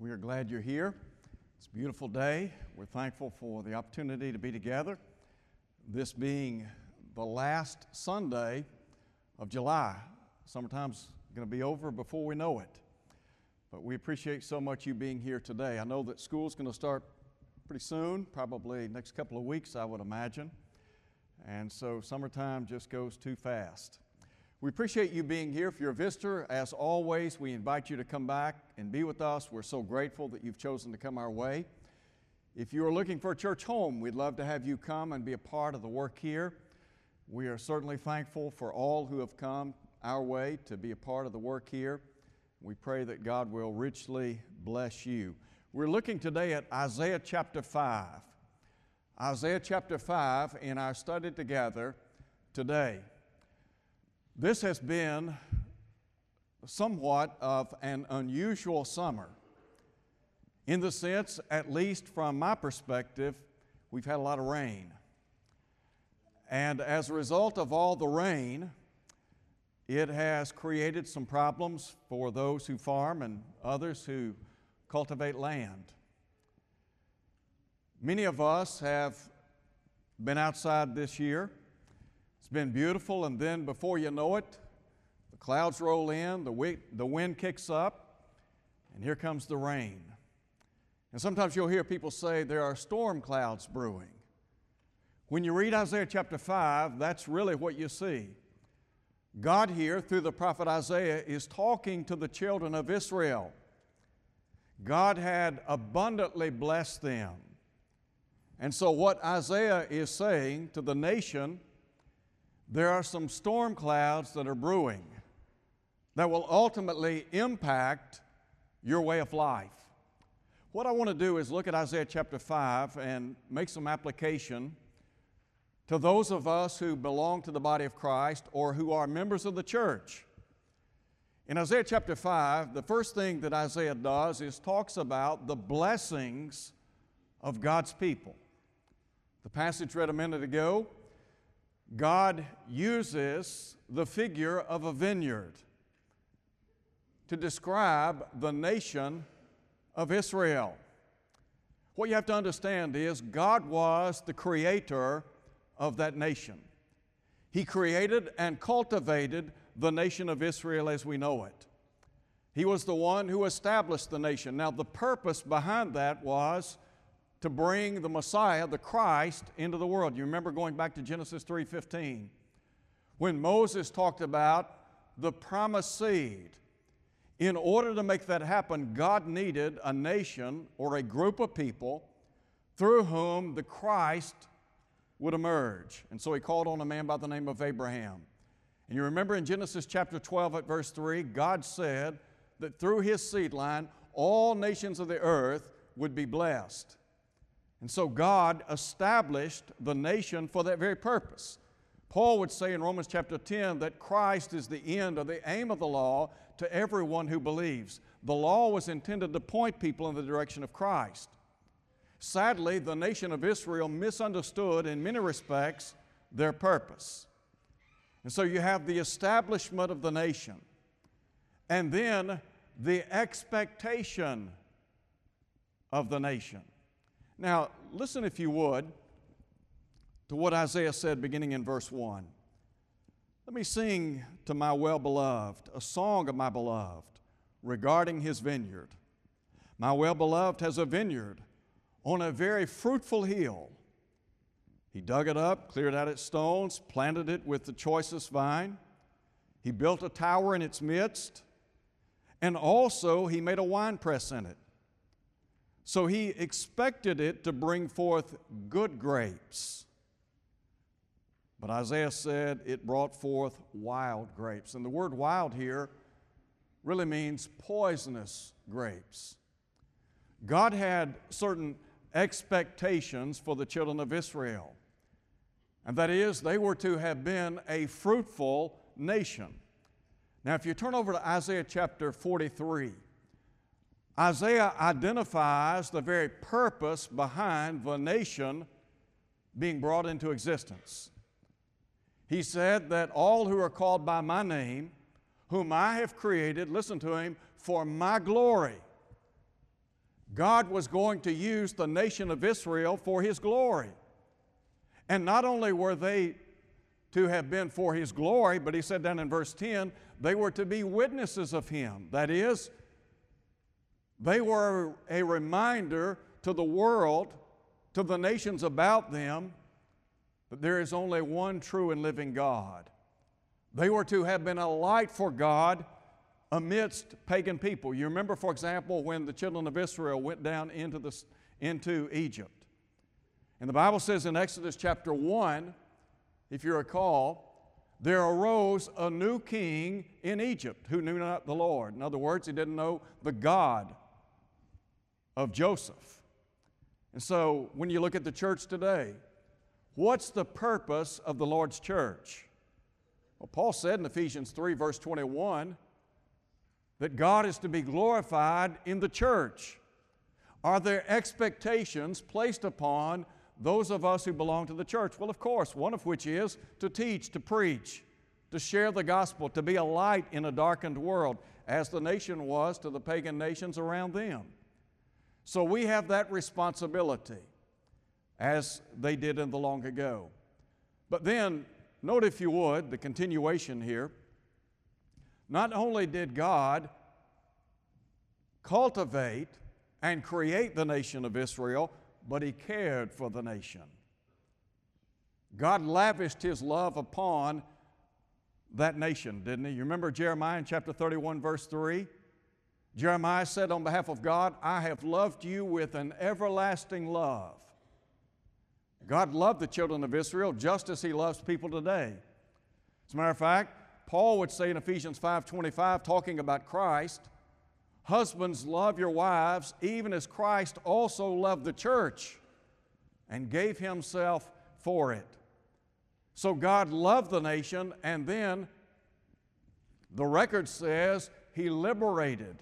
We are glad you're here. It's a beautiful day. We're thankful for the opportunity to be together. This being the last Sunday of July. Summertime's going to be over before we know it. But we appreciate so much you being here today. I know that school's going to start pretty soon, probably next couple of weeks, I would imagine. And so summertime just goes too fast. We appreciate you being here. If you're a visitor, as always, we invite you to come back and be with us. We're so grateful that you've chosen to come our way. If you are looking for a church home, we'd love to have you come and be a part of the work here. We are certainly thankful for all who have come our way to be a part of the work here. We pray that God will richly bless you. We're looking today at Isaiah chapter 5. Isaiah chapter 5 in our study together today. This has been somewhat of an unusual summer. In the sense, at least from my perspective, we've had a lot of rain. And as a result of all the rain, it has created some problems for those who farm and others who cultivate land. Many of us have been outside this year it's been beautiful, and then before you know it, the clouds roll in, the wind, the wind kicks up, and here comes the rain. And sometimes you'll hear people say there are storm clouds brewing. When you read Isaiah chapter 5, that's really what you see. God here, through the prophet Isaiah, is talking to the children of Israel. God had abundantly blessed them. And so, what Isaiah is saying to the nation there are some storm clouds that are brewing that will ultimately impact your way of life. What I want to do is look at Isaiah chapter 5 and make some application to those of us who belong to the body of Christ or who are members of the church. In Isaiah chapter 5, the first thing that Isaiah does is talks about the blessings of God's people. The passage read a minute ago God uses the figure of a vineyard to describe the nation of Israel. What you have to understand is God was the creator of that nation. He created and cultivated the nation of Israel as we know it. He was the one who established the nation. Now, the purpose behind that was to bring the Messiah, the Christ, into the world. You remember going back to Genesis 3:15 when Moses talked about the promised seed. In order to make that happen, God needed a nation or a group of people through whom the Christ would emerge. And so he called on a man by the name of Abraham. And you remember in Genesis chapter 12 at verse 3, God said that through his seed line, all nations of the earth would be blessed. And so God established the nation for that very purpose. Paul would say in Romans chapter 10 that Christ is the end or the aim of the law to everyone who believes. The law was intended to point people in the direction of Christ. Sadly, the nation of Israel misunderstood in many respects their purpose. And so you have the establishment of the nation, and then the expectation of the nation. Now, listen if you would to what Isaiah said beginning in verse 1. Let me sing to my well beloved a song of my beloved regarding his vineyard. My well beloved has a vineyard on a very fruitful hill. He dug it up, cleared out its stones, planted it with the choicest vine. He built a tower in its midst, and also he made a winepress in it. So he expected it to bring forth good grapes. But Isaiah said it brought forth wild grapes. And the word wild here really means poisonous grapes. God had certain expectations for the children of Israel, and that is, they were to have been a fruitful nation. Now, if you turn over to Isaiah chapter 43, Isaiah identifies the very purpose behind the nation being brought into existence. He said that all who are called by my name, whom I have created, listen to him, for my glory, God was going to use the nation of Israel for His glory. And not only were they to have been for His glory, but He said down in verse 10, they were to be witnesses of Him. That is, they were a reminder to the world, to the nations about them, that there is only one true and living God. They were to have been a light for God amidst pagan people. You remember, for example, when the children of Israel went down into, the, into Egypt. And the Bible says in Exodus chapter 1, if you recall, there arose a new king in Egypt who knew not the Lord. In other words, he didn't know the God of Joseph. And so when you look at the church today, what's the purpose of the Lord's church? Well, Paul said in Ephesians 3, verse 21, that God is to be glorified in the church? Are there expectations placed upon those of us who belong to the church? Well, of course, one of which is to teach, to preach, to share the gospel, to be a light in a darkened world, as the nation was to the pagan nations around them. So we have that responsibility, as they did in the long ago. But then, note if you would, the continuation here. Not only did God cultivate and create the nation of Israel, but He cared for the nation. God lavished His love upon that nation, didn't He? You remember Jeremiah chapter 31, verse 3? Jeremiah said on behalf of God, I have loved you with an everlasting love. God loved the children of Israel just as He loves people today. As a matter of fact, Paul would say in Ephesians 5:25 talking about Christ, husbands love your wives even as Christ also loved the church and gave himself for it. So God loved the nation and then the record says he liberated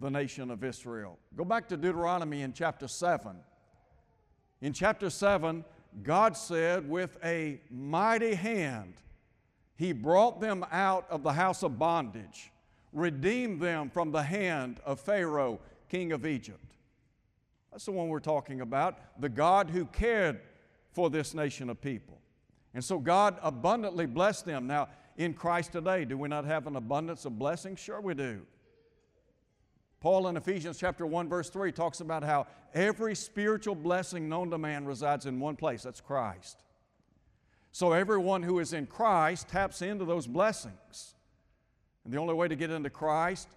the nation of Israel. Go back to Deuteronomy in chapter 7. In chapter 7, God said, with a mighty hand, he brought them out of the house of bondage, redeemed them from the hand of Pharaoh, king of Egypt. That's the one we're talking about, the God who cared for this nation of people. And so God abundantly blessed them. Now, in Christ today, do we not have an abundance of blessings? Sure, we do. Paul in Ephesians chapter 1 verse 3 talks about how every spiritual blessing known to man resides in one place, that's Christ. So everyone who is in Christ taps into those blessings. And the only way to get into Christ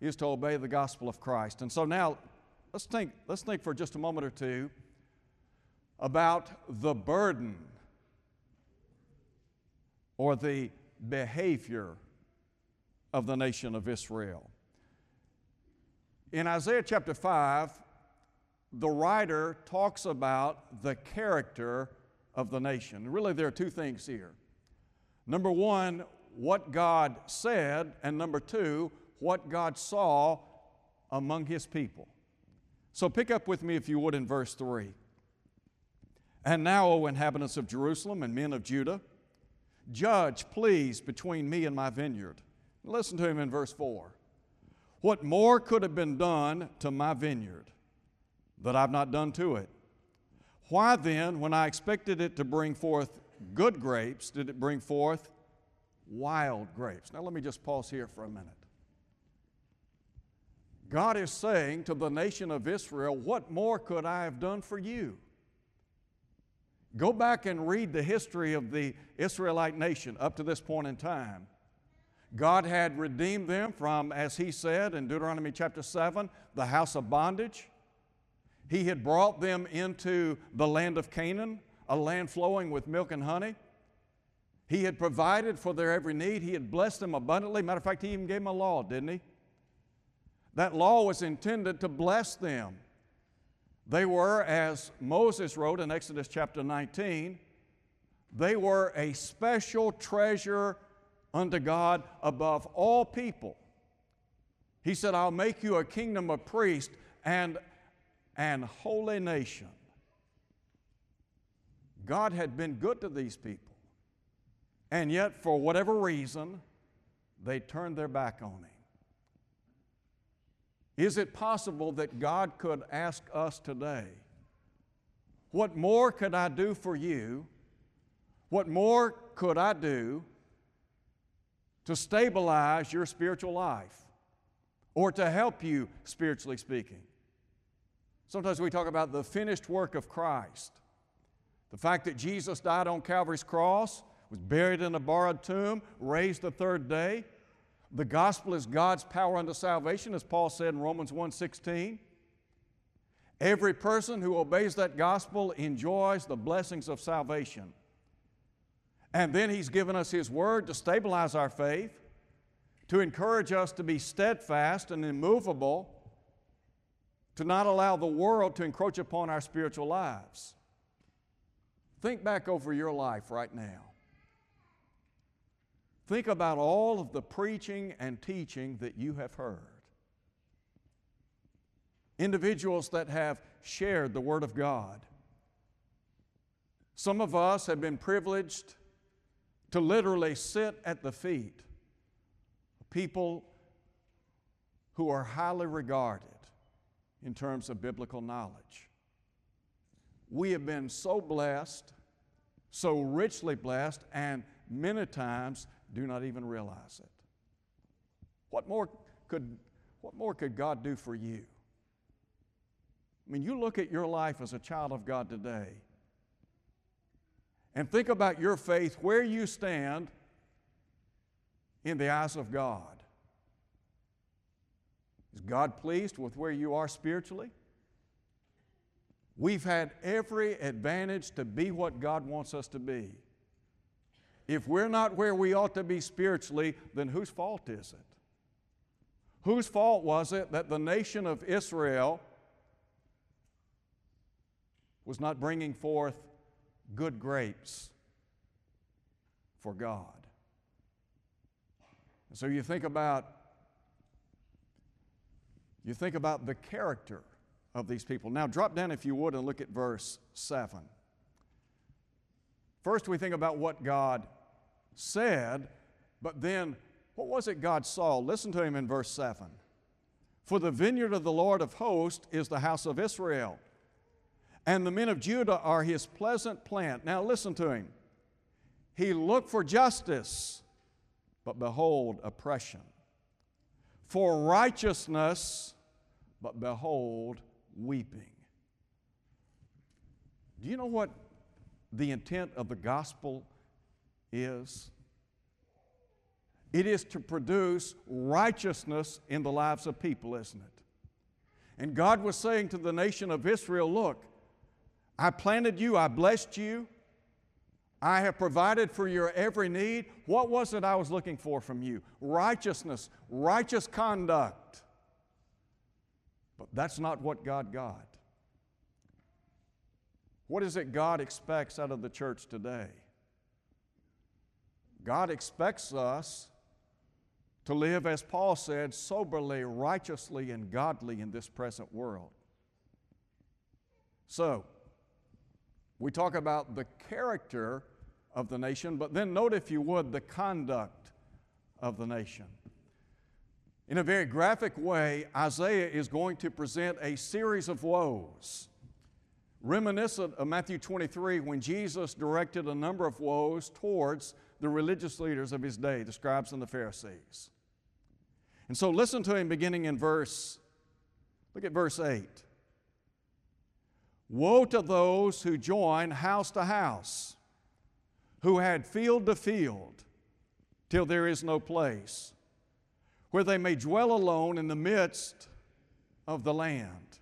is to obey the gospel of Christ. And so now let's think, let's think for just a moment or two about the burden or the behavior of the nation of Israel. In Isaiah chapter 5, the writer talks about the character of the nation. Really, there are two things here. Number one, what God said, and number two, what God saw among His people. So pick up with me, if you would, in verse 3. And now, O inhabitants of Jerusalem and men of Judah, judge, please, between me and my vineyard. Listen to him in verse 4. What more could have been done to my vineyard that I've not done to it? Why then, when I expected it to bring forth good grapes, did it bring forth wild grapes? Now, let me just pause here for a minute. God is saying to the nation of Israel, What more could I have done for you? Go back and read the history of the Israelite nation up to this point in time. God had redeemed them from, as He said in Deuteronomy chapter 7, the house of bondage. He had brought them into the land of Canaan, a land flowing with milk and honey. He had provided for their every need. He had blessed them abundantly. Matter of fact, He even gave them a law, didn't He? That law was intended to bless them. They were, as Moses wrote in Exodus chapter 19, they were a special treasure unto God above all people. He said, I'll make you a kingdom of priests and and holy nation. God had been good to these people. And yet, for whatever reason, they turned their back on Him. Is it possible that God could ask us today, What more could I do for you? What more could I do to stabilize your spiritual life or to help you spiritually speaking? Sometimes we talk about the finished work of Christ. The fact that Jesus died on Calvary's cross, was buried in a borrowed tomb, raised the third day. The gospel is God's power unto salvation, as Paul said in Romans 1:16. Every person who obeys that gospel enjoys the blessings of salvation. And then He's given us His Word to stabilize our faith, to encourage us to be steadfast and immovable, to not allow the world to encroach upon our spiritual lives. Think back over your life right now. Think about all of the preaching and teaching that you have heard. Individuals that have shared the Word of God. Some of us have been privileged to literally sit at the feet of people who are highly regarded in terms of biblical knowledge. We have been so blessed, so richly blessed, and many times do not even realize it. What more could, what more could God do for you? I mean, you look at your life as a child of God today and think about your faith, where you stand in the eyes of God. Is God pleased with where you are spiritually? We've had every advantage to be what God wants us to be. If we're not where we ought to be spiritually, then whose fault is it? Whose fault was it that the nation of Israel was not bringing forth good grapes for God? so you think about you think about the character of these people. Now drop down if you would and look at verse 7. First we think about what God said, but then what was it God saw? Listen to him in verse 7. For the vineyard of the Lord of hosts is the house of Israel, and the men of Judah are his pleasant plant. Now listen to him. He looked for justice, but behold, oppression. For righteousness, but behold, weeping. Do you know what the intent of the gospel is? It is to produce righteousness in the lives of people, isn't it? And God was saying to the nation of Israel, Look, I planted you, I blessed you, I have provided for your every need. What was it I was looking for from you? Righteousness, righteous conduct. But that's not what God got. What is it God expects out of the church today? God expects us to live, as Paul said, soberly, righteously, and godly in this present world. So, we talk about the character of the nation, but then note, if you would, the conduct of the nation. In a very graphic way, Isaiah is going to present a series of woes, reminiscent of Matthew 23 when Jesus directed a number of woes towards the religious leaders of his day, the scribes and the Pharisees. And so listen to him beginning in verse, look at verse 8. Woe to those who join house to house, who had field to field, till there is no place, where they may dwell alone in the midst of the land.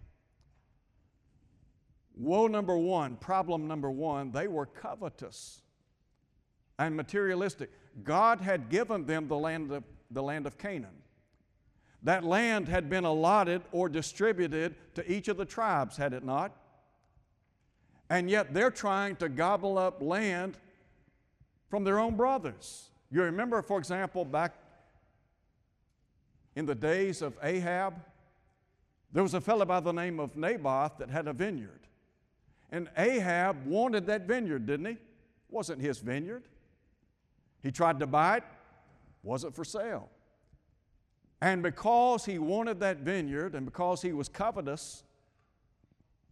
Woe number one, problem number one, they were covetous and materialistic. God had given them the land of, the land of Canaan. That land had been allotted or distributed to each of the tribes, had it not? And yet they're trying to gobble up land from their own brothers. You remember, for example, back in the days of Ahab, there was a fellow by the name of Naboth that had a vineyard. And Ahab wanted that vineyard, didn't he? It wasn't his vineyard. He tried to buy it, wasn't for sale. And because he wanted that vineyard and because he was covetous,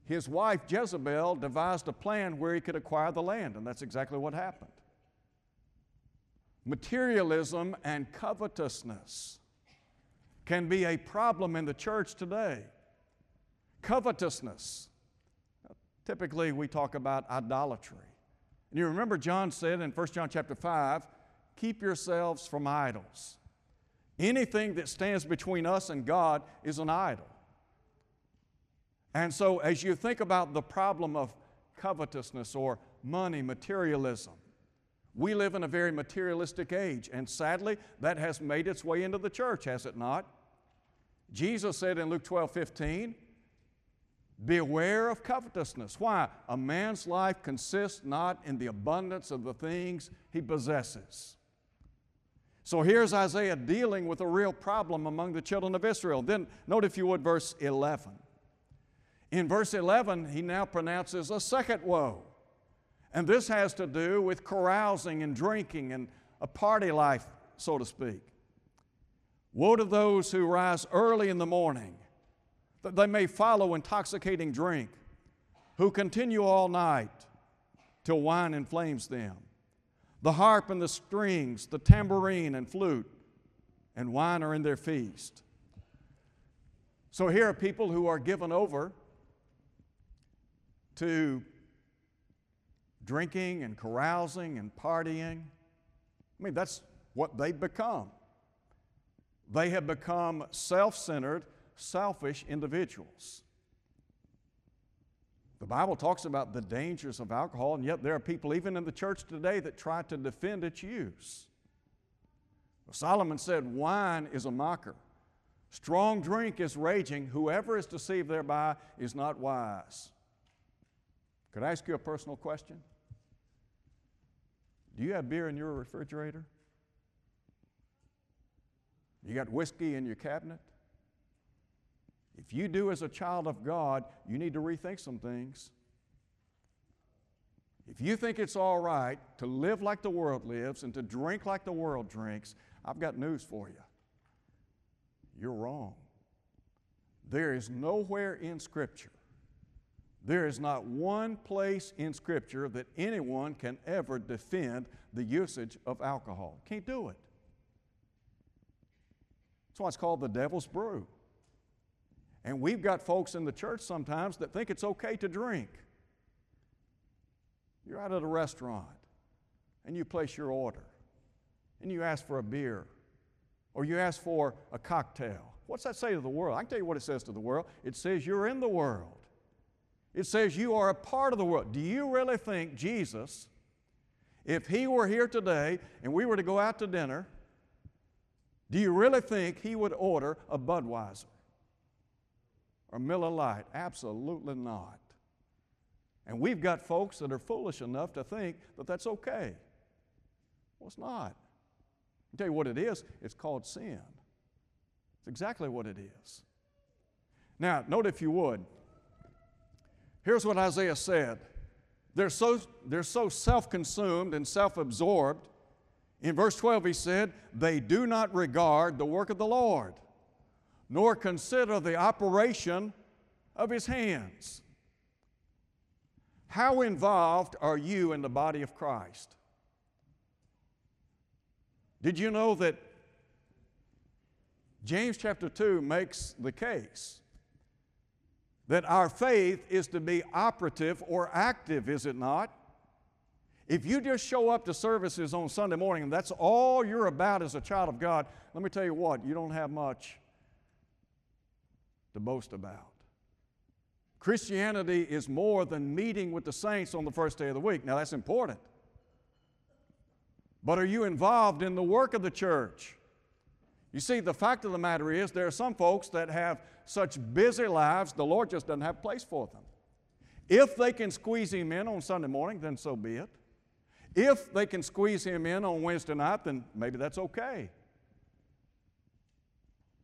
his wife Jezebel devised a plan where he could acquire the land, and that's exactly what happened. Materialism and covetousness can be a problem in the church today. Covetousness. Typically, we talk about idolatry. And you remember John said in 1 John chapter 5, keep yourselves from idols. Anything that stands between us and God is an idol. And so, as you think about the problem of covetousness or money, materialism, we live in a very materialistic age, and sadly, that has made its way into the church, has it not? Jesus said in Luke 12 15, Beware of covetousness. Why? A man's life consists not in the abundance of the things he possesses. So here's Isaiah dealing with a real problem among the children of Israel. Then, note if you would, verse 11. In verse 11, he now pronounces a second woe. And this has to do with carousing and drinking and a party life, so to speak. Woe to those who rise early in the morning, that they may follow intoxicating drink, who continue all night till wine inflames them. The harp and the strings, the tambourine and flute, and wine are in their feast. So here are people who are given over to drinking and carousing and partying. I mean, that's what they've become. They have become self centered, selfish individuals. The Bible talks about the dangers of alcohol, and yet there are people, even in the church today, that try to defend its use. Solomon said, Wine is a mocker. Strong drink is raging. Whoever is deceived thereby is not wise. Could I ask you a personal question? Do you have beer in your refrigerator? You got whiskey in your cabinet? If you do as a child of God, you need to rethink some things. If you think it's all right to live like the world lives and to drink like the world drinks, I've got news for you. You're wrong. There is nowhere in Scripture there is not one place in Scripture that anyone can ever defend the usage of alcohol. Can't do it. That's why it's called the devil's brew. And we've got folks in the church sometimes that think it's okay to drink. You're out at a restaurant and you place your order and you ask for a beer or you ask for a cocktail. What's that say to the world? I can tell you what it says to the world. It says you're in the world. It says you are a part of the world. Do you really think Jesus, if he were here today and we were to go out to dinner, do you really think he would order a Budweiser or Miller Lite? Absolutely not. And we've got folks that are foolish enough to think that that's okay. Well, it's not. I'll tell you what it is it's called sin. It's exactly what it is. Now, note if you would, Here's what Isaiah said they're so, they're so self consumed and self absorbed. In verse 12, he said, They do not regard the work of the Lord, nor consider the operation of his hands. How involved are you in the body of Christ? Did you know that James chapter 2 makes the case that our faith is to be operative or active, is it not? If you just show up to services on Sunday morning and that's all you're about as a child of God, let me tell you what, you don't have much to boast about. Christianity is more than meeting with the saints on the first day of the week. Now, that's important. But are you involved in the work of the church? You see, the fact of the matter is, there are some folks that have such busy lives, the Lord just doesn't have place for them. If they can squeeze Him in on Sunday morning, then so be it. If they can squeeze Him in on Wednesday night, then maybe that's okay.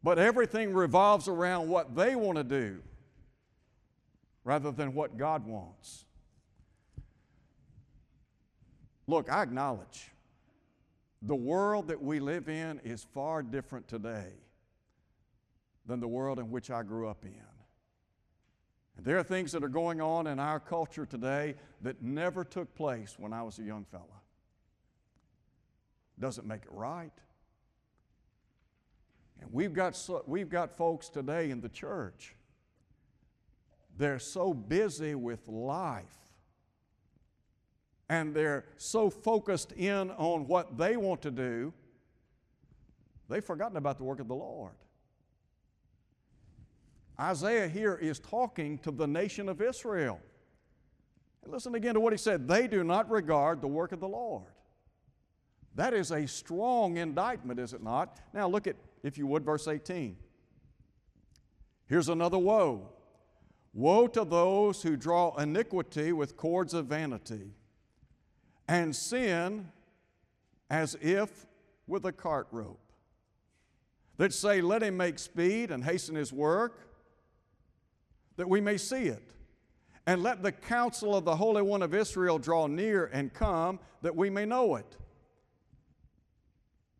But everything revolves around what they want to do rather than what God wants. Look, I acknowledge the world that we live in is far different today than the world in which I grew up in. And there are things that are going on in our culture today that never took place when I was a young fella. Doesn't make it right. And we've got, we've got folks today in the church, they're so busy with life and they're so focused in on what they want to do, they've forgotten about the work of the Lord. Isaiah here is talking to the nation of Israel. Listen again to what he said they do not regard the work of the Lord. That is a strong indictment, is it not? Now look at, if you would, verse 18. Here's another woe Woe to those who draw iniquity with cords of vanity and sin as if with a cart rope. That say, Let him make speed and hasten his work, that we may see it. And let the counsel of the Holy One of Israel draw near and come, that we may know it.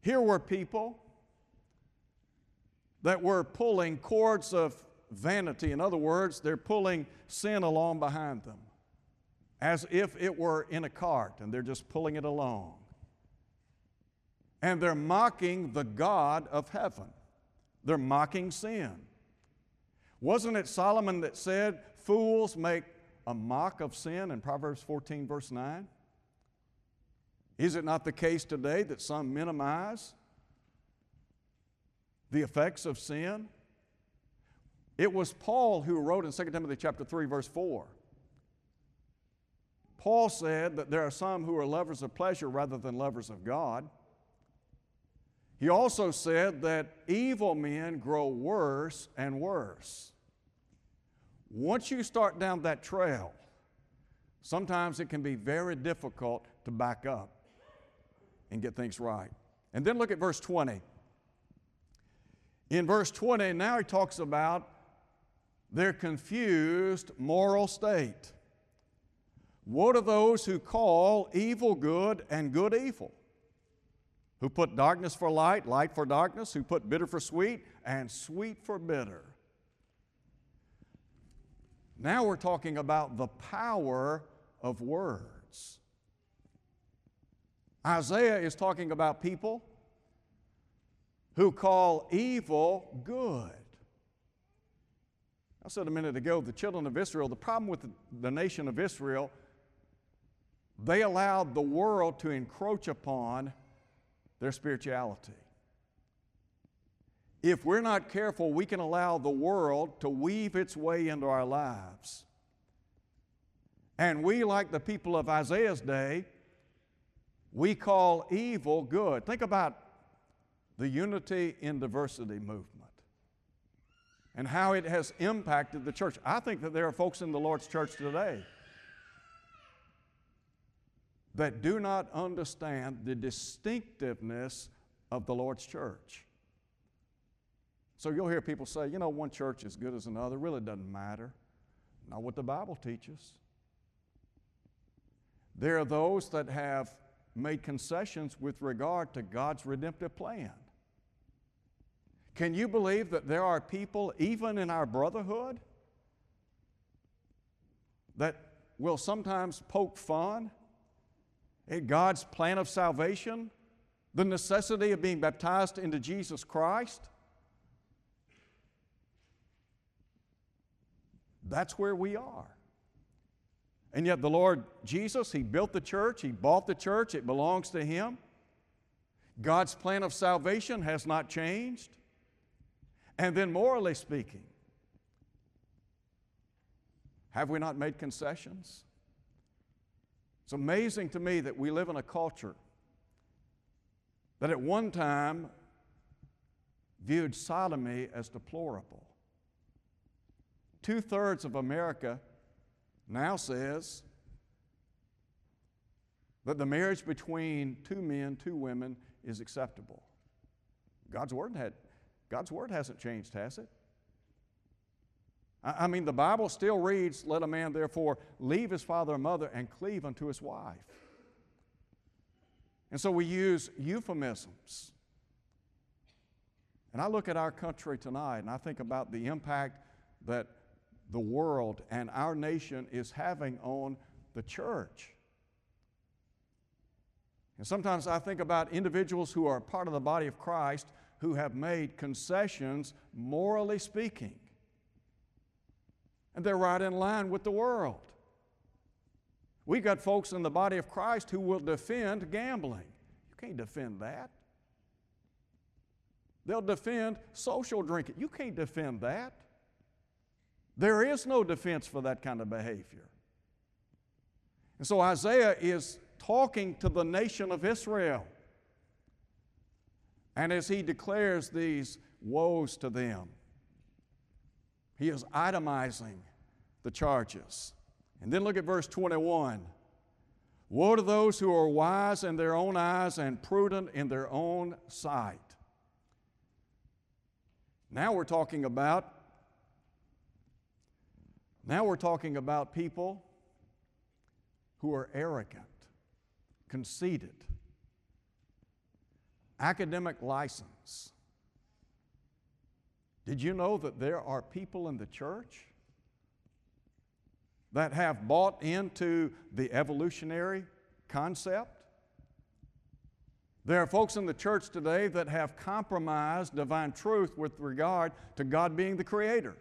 Here were people that were pulling cords of vanity. In other words, they're pulling sin along behind them as if it were in a cart and they're just pulling it along. And they're mocking the God of heaven. They're mocking sin. Wasn't it Solomon that said, Fools make a mock of sin in Proverbs 14, verse 9? Is it not the case today that some minimize the effects of sin? It was Paul who wrote in 2 Timothy chapter 3 verse 4 Paul said that there are some who are lovers of pleasure rather than lovers of God. He also said that evil men grow worse and worse. Once you start down that trail, sometimes it can be very difficult to back up and get things right. And then look at verse 20. In verse 20, now he talks about their confused moral state. Woe to those who call evil good and good evil, who put darkness for light, light for darkness, who put bitter for sweet, and sweet for bitter. Now we're talking about the power of words. Isaiah is talking about people who call evil good. I said a minute ago, the children of Israel, the problem with the nation of Israel they allowed the world to encroach upon their spirituality. If we're not careful, we can allow the world to weave its way into our lives. And we, like the people of Isaiah's day, we call evil good. Think about the unity in diversity movement and how it has impacted the church. I think that there are folks in the Lord's church today that do not understand the distinctiveness of the Lord's church. So you'll hear people say, you know, one church is good as another. Really doesn't matter. Not what the Bible teaches. There are those that have made concessions with regard to God's redemptive plan. Can you believe that there are people, even in our brotherhood, that will sometimes poke fun God's plan of salvation, the necessity of being baptized into Jesus Christ. That's where we are. And yet, the Lord Jesus, He built the church, He bought the church, it belongs to Him. God's plan of salvation has not changed. And then, morally speaking, have we not made concessions? It's amazing to me that we live in a culture that at one time viewed sodomy as deplorable. Two thirds of America now says that the marriage between two men, two women is acceptable. God's word, had, God's word hasn't changed, has it? I mean, the Bible still reads, Let a man therefore leave his father and mother and cleave unto his wife. And so we use euphemisms. And I look at our country tonight and I think about the impact that the world and our nation is having on the church. And sometimes I think about individuals who are part of the body of Christ who have made concessions, morally speaking. And they're right in line with the world. We've got folks in the body of Christ who will defend gambling. You can't defend that. They'll defend social drinking. You can't defend that. There is no defense for that kind of behavior. And so Isaiah is talking to the nation of Israel. And as he declares these woes to them, he is itemizing the charges. And then look at verse 21. Woe to those who are wise in their own eyes and prudent in their own sight. Now we're talking about now we're talking about people who are arrogant, conceited, academic license. Did you know that there are people in the church that have bought into the evolutionary concept? There are folks in the church today that have compromised divine truth with regard to God being the creator.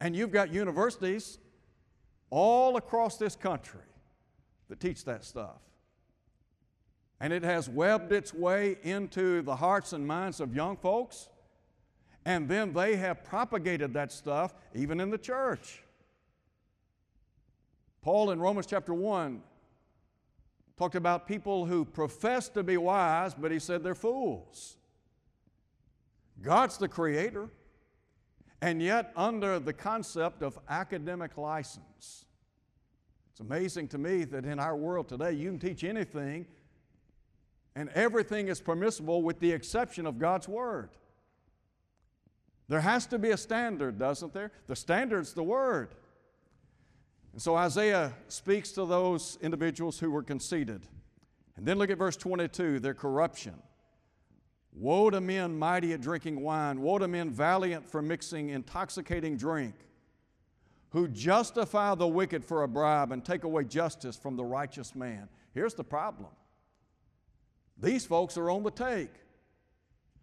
And you've got universities all across this country that teach that stuff. And it has webbed its way into the hearts and minds of young folks. And then they have propagated that stuff even in the church. Paul in Romans chapter 1 talked about people who profess to be wise, but he said they're fools. God's the creator and yet under the concept of academic license. It's amazing to me that in our world today, you can teach anything and everything is permissible with the exception of God's Word. There has to be a standard, doesn't there? The standard's the Word. And so Isaiah speaks to those individuals who were conceited. And then look at verse 22 their corruption. Woe to men mighty at drinking wine, woe to men valiant for mixing intoxicating drink, who justify the wicked for a bribe and take away justice from the righteous man. Here's the problem these folks are on the take.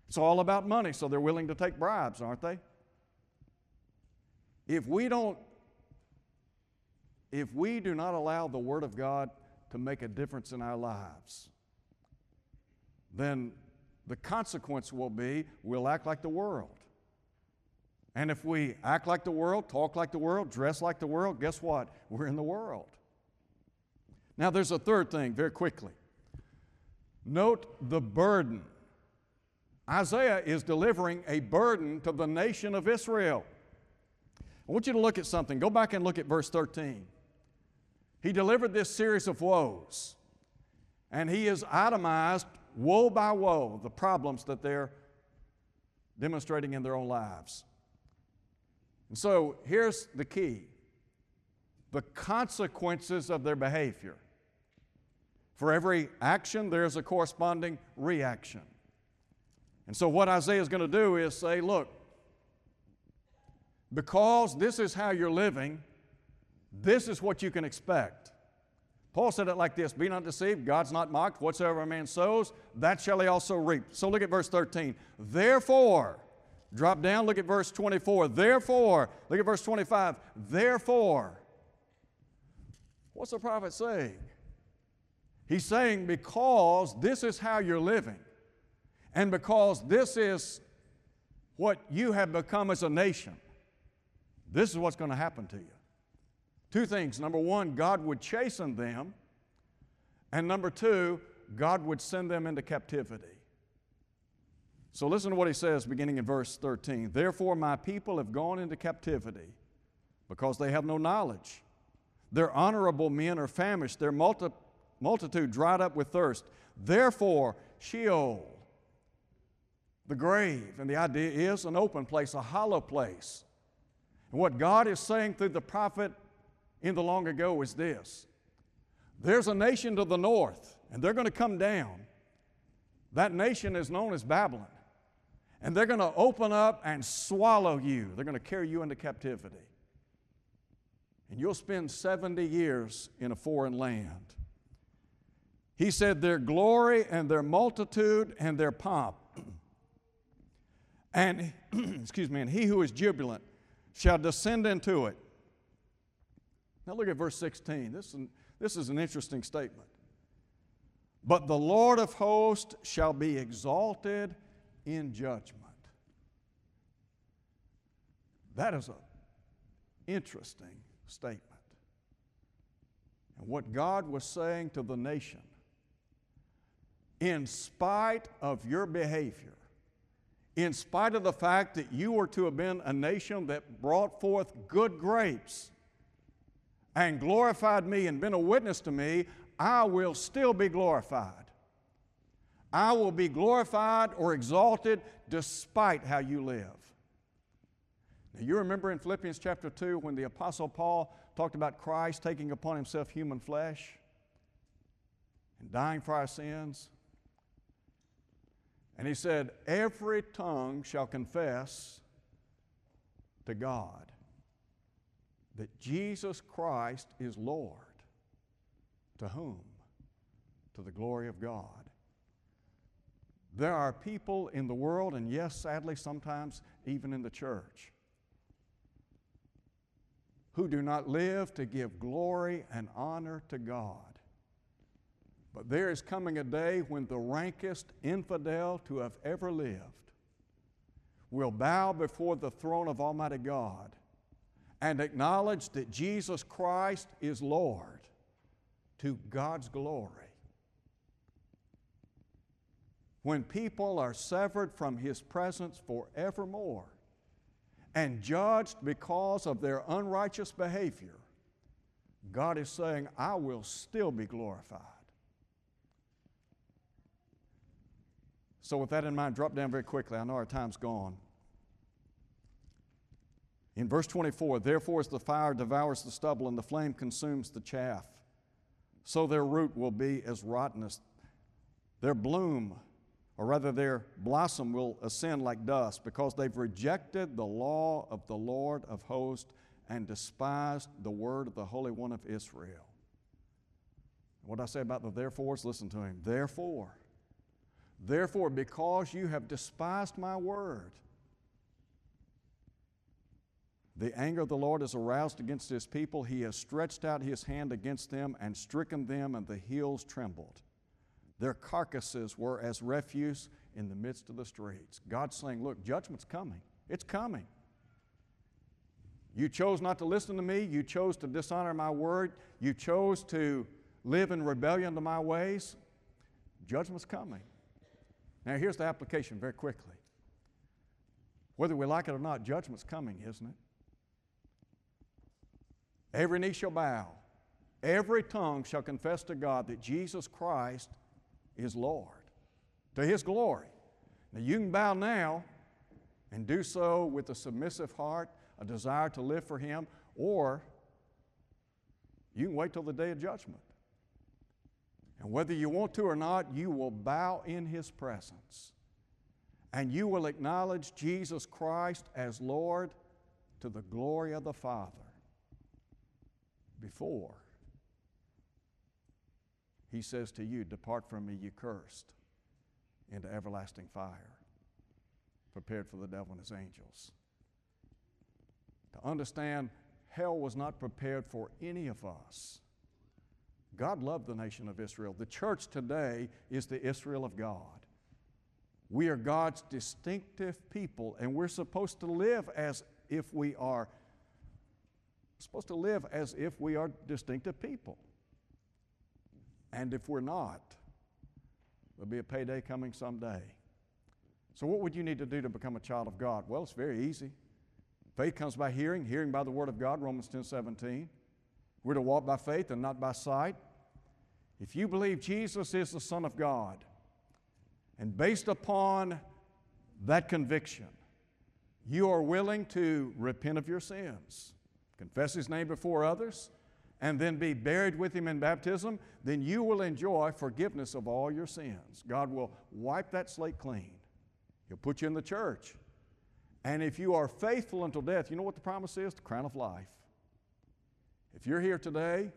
It's all about money, so they're willing to take bribes, aren't they? If we don't, if we do not allow the Word of God to make a difference in our lives, then the consequence will be we'll act like the world. And if we act like the world, talk like the world, dress like the world, guess what? We're in the world. Now, there's a third thing very quickly. Note the burden. Isaiah is delivering a burden to the nation of Israel. I want you to look at something. Go back and look at verse 13. He delivered this series of woes, and he has itemized woe by woe, the problems that they're demonstrating in their own lives. And so here's the key the consequences of their behavior. For every action, there's a corresponding reaction. And so, what Isaiah is going to do is say, look, because this is how you're living, this is what you can expect. Paul said it like this Be not deceived, God's not mocked. Whatsoever a man sows, that shall he also reap. So look at verse 13. Therefore, drop down, look at verse 24. Therefore, look at verse 25. Therefore, what's the prophet saying? He's saying, because this is how you're living, and because this is what you have become as a nation, this is what's going to happen to you. Two things. Number one, God would chasten them. And number two, God would send them into captivity. So listen to what he says beginning in verse 13. Therefore, my people have gone into captivity because they have no knowledge. Their honorable men are famished, their multi- multitude dried up with thirst. Therefore, Sheol, the grave, and the idea is an open place, a hollow place. And what God is saying through the prophet in the long ago is this there's a nation to the north, and they're going to come down. That nation is known as Babylon. And they're going to open up and swallow you. They're going to carry you into captivity. And you'll spend 70 years in a foreign land. He said, Their glory and their multitude and their pomp. And, excuse me, and he who is jubilant shall descend into it. Now look at verse 16. This is an, this is an interesting statement. But the Lord of hosts shall be exalted in judgment. That is an interesting statement. And what God was saying to the nation, in spite of your behavior, in spite of the fact that you were to have been a nation that brought forth good grapes and glorified me and been a witness to me, I will still be glorified. I will be glorified or exalted despite how you live. Now, you remember in Philippians chapter 2 when the Apostle Paul talked about Christ taking upon himself human flesh and dying for our sins? And he said, Every tongue shall confess to God that Jesus Christ is Lord. To whom? To the glory of God. There are people in the world, and yes, sadly, sometimes even in the church, who do not live to give glory and honor to God. But there is coming a day when the rankest infidel to have ever lived will bow before the throne of Almighty God and acknowledge that Jesus Christ is Lord to God's glory. When people are severed from His presence forevermore and judged because of their unrighteous behavior, God is saying, I will still be glorified. So, with that in mind, drop down very quickly. I know our time's gone. In verse 24, therefore, as the fire devours the stubble and the flame consumes the chaff, so their root will be as rottenness. Their bloom, or rather their blossom, will ascend like dust because they've rejected the law of the Lord of hosts and despised the word of the Holy One of Israel. What I say about the therefores, listen to him. Therefore, Therefore, because you have despised my word, the anger of the Lord is aroused against his people. He has stretched out his hand against them and stricken them, and the hills trembled. Their carcasses were as refuse in the midst of the streets. God's saying, Look, judgment's coming. It's coming. You chose not to listen to me. You chose to dishonor my word. You chose to live in rebellion to my ways. Judgment's coming. Now, here's the application very quickly. Whether we like it or not, judgment's coming, isn't it? Every knee shall bow, every tongue shall confess to God that Jesus Christ is Lord, to His glory. Now, you can bow now and do so with a submissive heart, a desire to live for Him, or you can wait till the day of judgment. And whether you want to or not, you will bow in His presence. And you will acknowledge Jesus Christ as Lord to the glory of the Father before He says to you, Depart from me, you cursed, into everlasting fire, prepared for the devil and his angels. To understand, hell was not prepared for any of us God loved the nation of Israel. The church today is the Israel of God. We are God's distinctive people, and we're supposed to live as if we are supposed to live as if we are distinctive people. And if we're not, there'll be a payday coming someday. So, what would you need to do to become a child of God? Well, it's very easy. Faith comes by hearing, hearing by the Word of God, Romans 10 17. We're to walk by faith and not by sight. If you believe Jesus is the Son of God, and based upon that conviction, you are willing to repent of your sins, confess His name before others, and then be buried with Him in baptism, then you will enjoy forgiveness of all your sins. God will wipe that slate clean. He'll put you in the church. And if you are faithful until death, you know what the promise is? The crown of life. If you're here today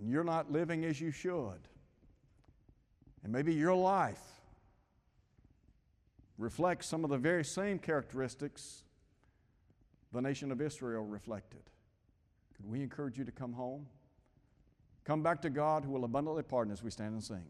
and you're not living as you should, and maybe your life reflects some of the very same characteristics the nation of Israel reflected, could we encourage you to come home? Come back to God who will abundantly pardon as we stand and sing.